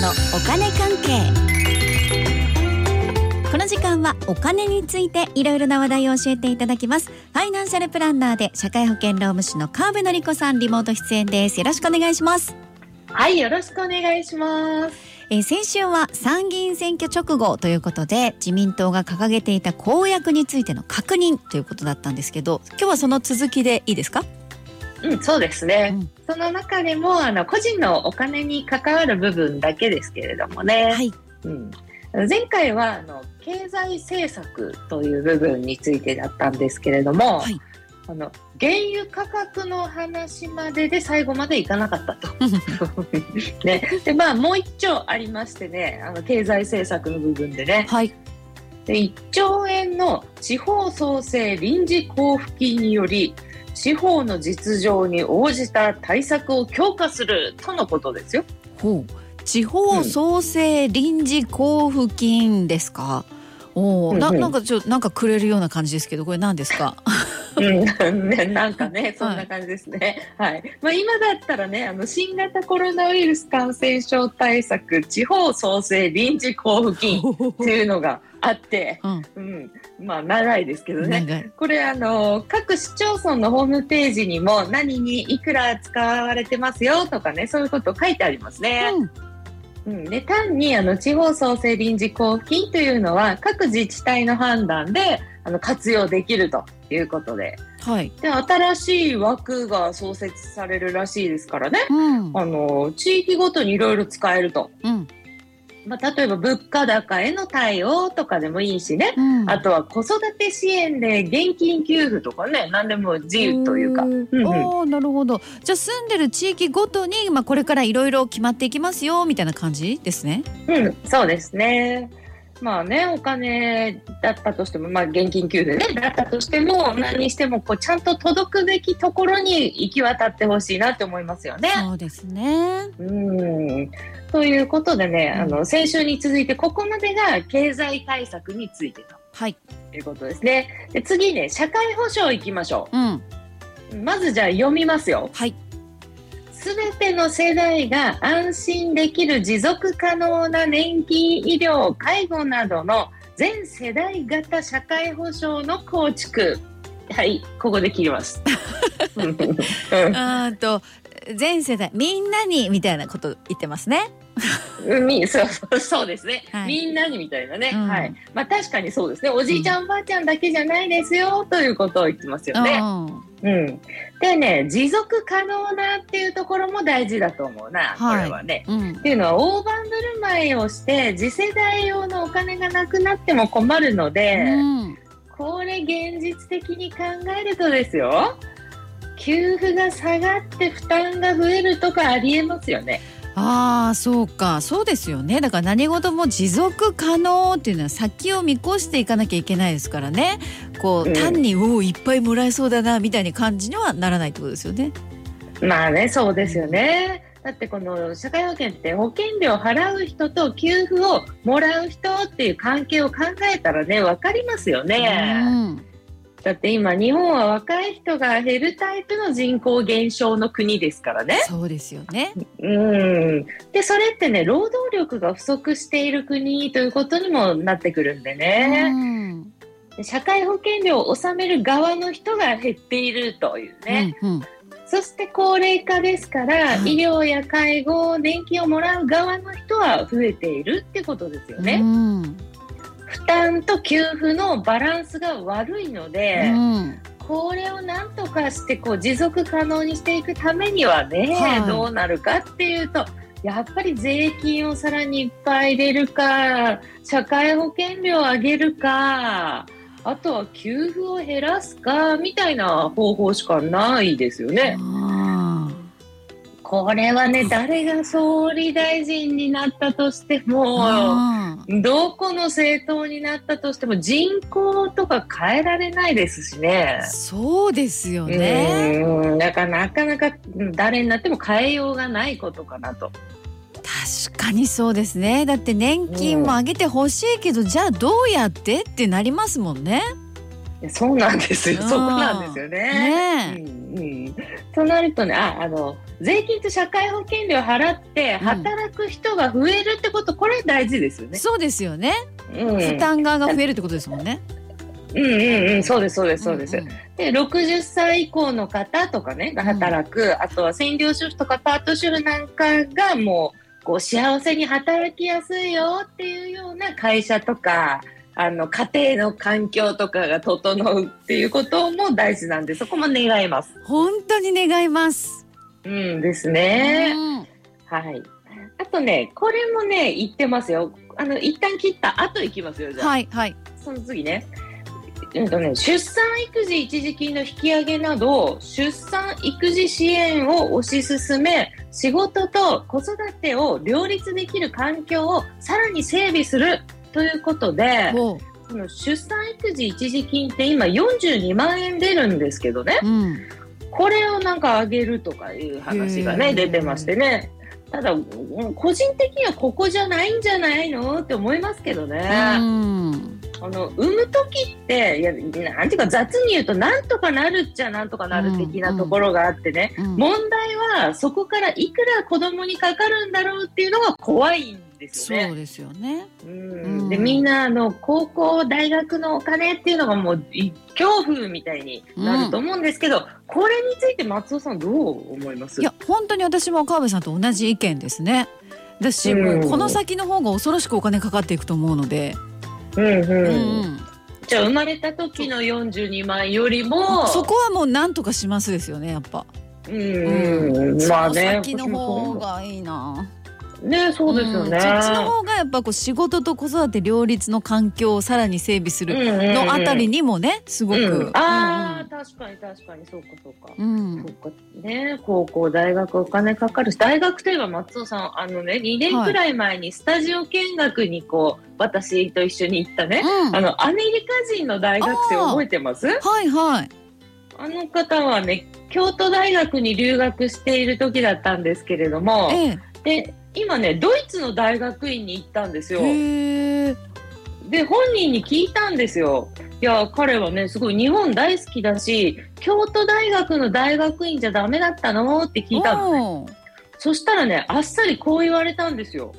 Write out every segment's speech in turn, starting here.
のお金関係。この時間はお金についていろいろな話題を教えていただきます。ファイナンシャルプランナーで社会保険労務士の川辺典子さんリモート出演です。よろしくお願いします。はいよろしくお願いします。えー、先週は参議院選挙直後ということで自民党が掲げていた公約についての確認ということだったんですけど今日はその続きでいいですか？うん、そうですね、うん、その中でもあの個人のお金に関わる部分だけですけれどもね、はい。うん、前回はあの経済政策という部分についてだったんですけれども、はい、あの原油価格の話までで最後までいかなかったと。ね、でまあもう一丁ありましてねあの経済政策の部分でね、はい、で1兆円の地方創生臨時交付金により地方の実情に応じた対策を強化するとのことですよ。ほう地方創生臨時交付金ですか、うん、おお、ななんかちょなんかくれるような感じですけどこれ何ですか？うん、ね、なんかね、そんな感じですね。はい。まあ、今だったらね、あの、新型コロナウイルス感染症対策地方創生臨時交付金っていうのがあって、うん、うん、まあ、長いですけどね。これ、あの、各市町村のホームページにも何にいくら使われてますよとかね、そういうこと書いてありますね。うん。うん、で単にあの地方創生臨時交付金というのは各自治体の判断であの活用できるということで,、はい、で新しい枠が創設されるらしいですからね、うん、あの地域ごとにいろいろ使えると。うんまあ、例えば物価高への対応とかでもいいしね、うん、あとは子育て支援で現金給付とかね何でも自由というか。うんうん、あなるほどじゃあ住んでる地域ごとに、まあ、これからいろいろ決まっていきますよみたいな感じですね。うん、そうですね。まあね、お金だったとしても、まあ現金給付ね、だったとしても、何にしても、こう、ちゃんと届くべきところに行き渡ってほしいなって思いますよね。そうですね。うん。ということでね、あの、先週に続いて、ここまでが経済対策についてと。はい。ということですね。で、次ね、社会保障行きましょう。うん。まずじゃあ読みますよ。はい。すべての世代が安心できる持続可能な年金、医療、介護などの全世代型社会保障の構築。はい、ここで切ります。あと全世代みんなにみたいなこと言ってますね。みそうそうそうですね、はい、みんなにみたいなね、うん、はい。まあ確かにそうですね。おじいちゃん、おばあちゃんだけじゃないですよということを言ってますよね。うん、でね持続可能なっていうところも大事だと思うな、これはね。うん、っていうのは大盤振る舞いをして次世代用のお金がなくなっても困るので、これ現実的に考えるとですよ給付が下がって負担が増えるとかありえますよね。ああそうかそうですよねだから何事も持続可能っていうのは先を見越していかなきゃいけないですからねこう、単に「おおいっぱいもらえそうだな」みたいな感じにはならないってことですよね。まあねそうですよね。だってこの社会保険って保険料払う人と給付をもらう人っていう関係を考えたらね分かりますよね。うんだって今日本は若い人が減るタイプの人口減少の国ですからね。そうですよね。うん。で、それってね、労働力が不足している国ということにもなってくるんでね。うん、社会保険料を納める側の人が減っているというね。うんうん、そして高齢化ですから、医療や介護、年金をもらう側の人は増えているってことですよね。うん負担と給付のバランスが悪いので、うん、これをなんとかしてこう持続可能にしていくためにはね、はい、どうなるかっていうとやっぱり税金をさらにいっぱい入れるか社会保険料を上げるかあとは給付を減らすかみたいな方法しかないですよね。これはね、誰が総理大臣になったとしても、どこの政党になったとしても人口とか変えられないですしね。そうですよね。だからなかなか誰になっても変えようがないことかなと。確かにそうですね。だって年金も上げてほしいけど、じゃあどうやってってなりますもんね。そうなんですよ。そこなんですよね。ねうんうん。となるとね、あ、あの税金と社会保険料払って働く人が増えるってこと、これ大事ですよね。そうですよね。うん、負担側が増えるってことですもんね。うんうんうん、そうです、そうです、そうです。んんで、60歳以降の方とかね、が働く、あとは専業主婦とかパート主婦なんかがもう、こう、幸せに働きやすいよっていうような会社とか、あの、家庭の環境とかが整うっていうことも大事なんで、そこも願います。本当に願います。うんですね。うんはい。あとね、これもね、言ってますよ。あの、一旦切った後行きますよ、じゃあ。はいはい。その次ね。うんとね、出産育児一時金の引き上げなど出産育児支援を推し進め仕事と子育てを両立できる環境をさらに整備するということでこの出産育児一時金って今42万円出るんですけどねうん。これをなんか上げるとかいう話がね出てましてねただうん個人的にはここじゃないんじゃないのって思いますけどね。うん。あの産む時っていやなんていうか雑に言うとなんとかなるっちゃなんとかなる的なところがあってね、うん問題はそこからいくら子供にかかるんだろうっていうのが怖いんですよね。そうですよね。うんうんでみんなあの高校大学のお金っていうのがもうい恐怖みたいになると思うんですけど、これについて松尾さんどう思います？いや本当に私も川辺さんと同じ意見ですね。だし、うん。もうこの先の方が恐ろしくお金かかっていくと思うので、うんうん。うんじゃあ生まれた時の42万よりもそこはもうなんとかしますですよねやっぱ。うん。うん、まあそねの先の方がいいな。ねそうですよね、んそっちの方がやっぱこう仕事と子育て両立の環境をさらに整備するのあたりにもねすごく。うん、ああ、確かに確かに。そうかそうか、うん。うんそうか。ね高校大学お金かかるし大学といえば松尾さんあのね2年くらい前にスタジオ見学にこう私と一緒に行ったね、うん。あのアメリカ人の大学生覚えてます？はいはい。あの方はね京都大学に留学している時だったんですけれどもえ。で今ねドイツの大学院に行ったんですえ。よ。で本人に聞いたんですよ。いや彼はねすごい日本大好きだし京都大学の大学院じゃダメだったのって聞いたのね。そしたらねあっさりこう言われたんですよ。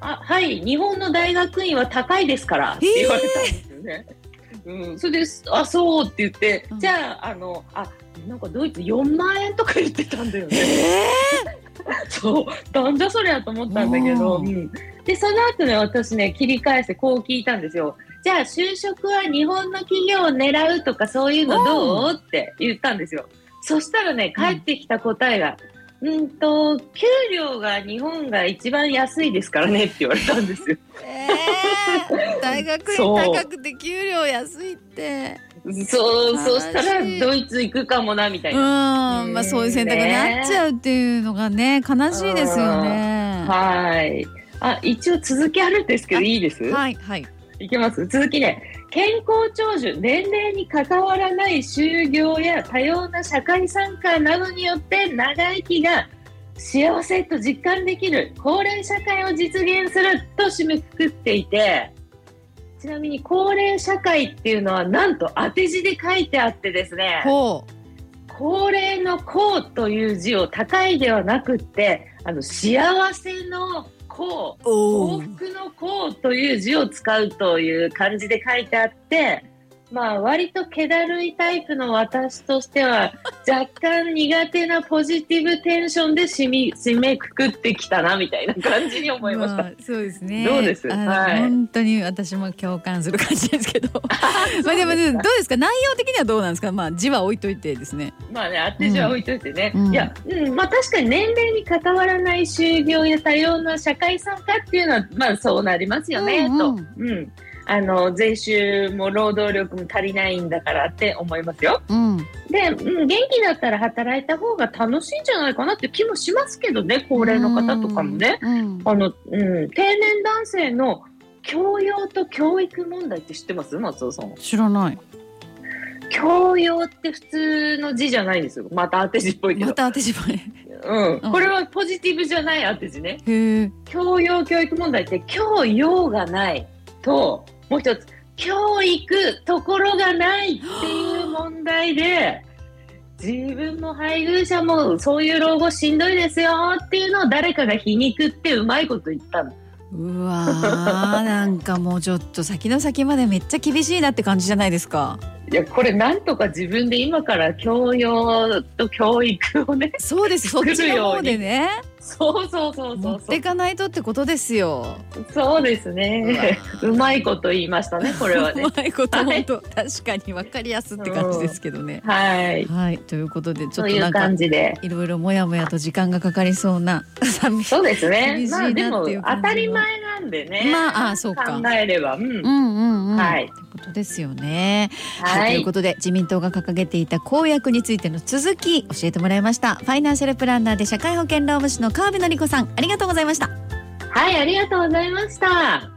あはい日本の大学院は高いですからって言われたんですよね。うん、それで「あそう」って言って、うんじゃああのあなんかドイツ4万円とか言ってたんだよね。え そう、なんじゃそりゃと思ったんだけど、ううん。んで、その後ね、私ね、切り返してこう聞いたんですよ。じゃあ、就職は日本の企業を狙うとかそういうのどう？って言ったんですよ。そしたらね、返ってきた答えが、うんと、給料が日本が一番安いですからねって言われたんですよ。えー大学院高くて給料安いって。そう、そ悲したらドイツ行くかもな、みたうん、いな。まあそういう選択になっちゃうっていうのがね悲しいですよね。はい。あ、一応続きあるんですけど、あいいです？はいはい。いきます？続きね健康長寿年齢に関わらない就業や多様な社会参加などによって長生きが幸せと実感できる高齢社会を実現すると締めくくっていてちなみに高齢社会っていうのはなんと当て字で書いてあってですねほ高齢の幸という字を高いではなくってあの幸せの幸幸福の幸という字を使うという感じで書いてあって、まあ割と気だるいタイプの私としては 若干苦手なポジティブテンションで締め締めくくってきたなみたいな感じに思いました。あ、そうですね。どうです？あはい本当に私も共感する感じですけど。まあでもどうですか？内容的にはどうなんですか？まあ字は置いといてですね。まあね、当て字は置いといてね。うんいや、うん、まあ確かに年齢に関わらない就業や多様な社会参加っていうのは、まあそうなりますよね、うんうんと。うん。あの、税収も労働力も足りないんだからって思いますよ。うん。で、うん、元気だったら働いた方が楽しいんじゃないかなって気もしますけどね、高齢の方とかもね。うん。あの、うん、定年男性の教養と教育問題って知ってます？松尾さん。知らない。教養って普通の字じゃないんですよ。また当て字っぽいけどま。た当て字まで。うんうんこれはポジティブじゃない当て字ね。教養教育問題って教養がないと、もう一つ、教育ところがないっていう問題で、自分も配偶者もそういう老後しんどいですよっていうのを誰かが皮肉ってうまいこと言ったの。うわーなんかもうちょっと先の先までめっちゃ厳しいなって感じじゃないですか。いやこれなんとか自分で今から教養と教育をねそうですそっちの方でねそうそうそうそう持っていかないとってことですよ。そうですね。うまいこと言いましたねこれはね。うまいこと本当、確かに分かりやすって感じですけどね。はい。はい。ということでちょっとなんか感じで。いろいろもやもやと時間がかかりそうな寂しいそうですね。厳しいなまあでもっていう感じは当たり前なんでね。まああそうか。考えればうん、うんうんうん。はい。ってことですよね。ははいい、ということで自民党が掲げていた公約についての続き教えてもらいました。ファイナンシャルプランナーで社会保険労務士の川辺典子さんありがとうございました。はいありがとうございました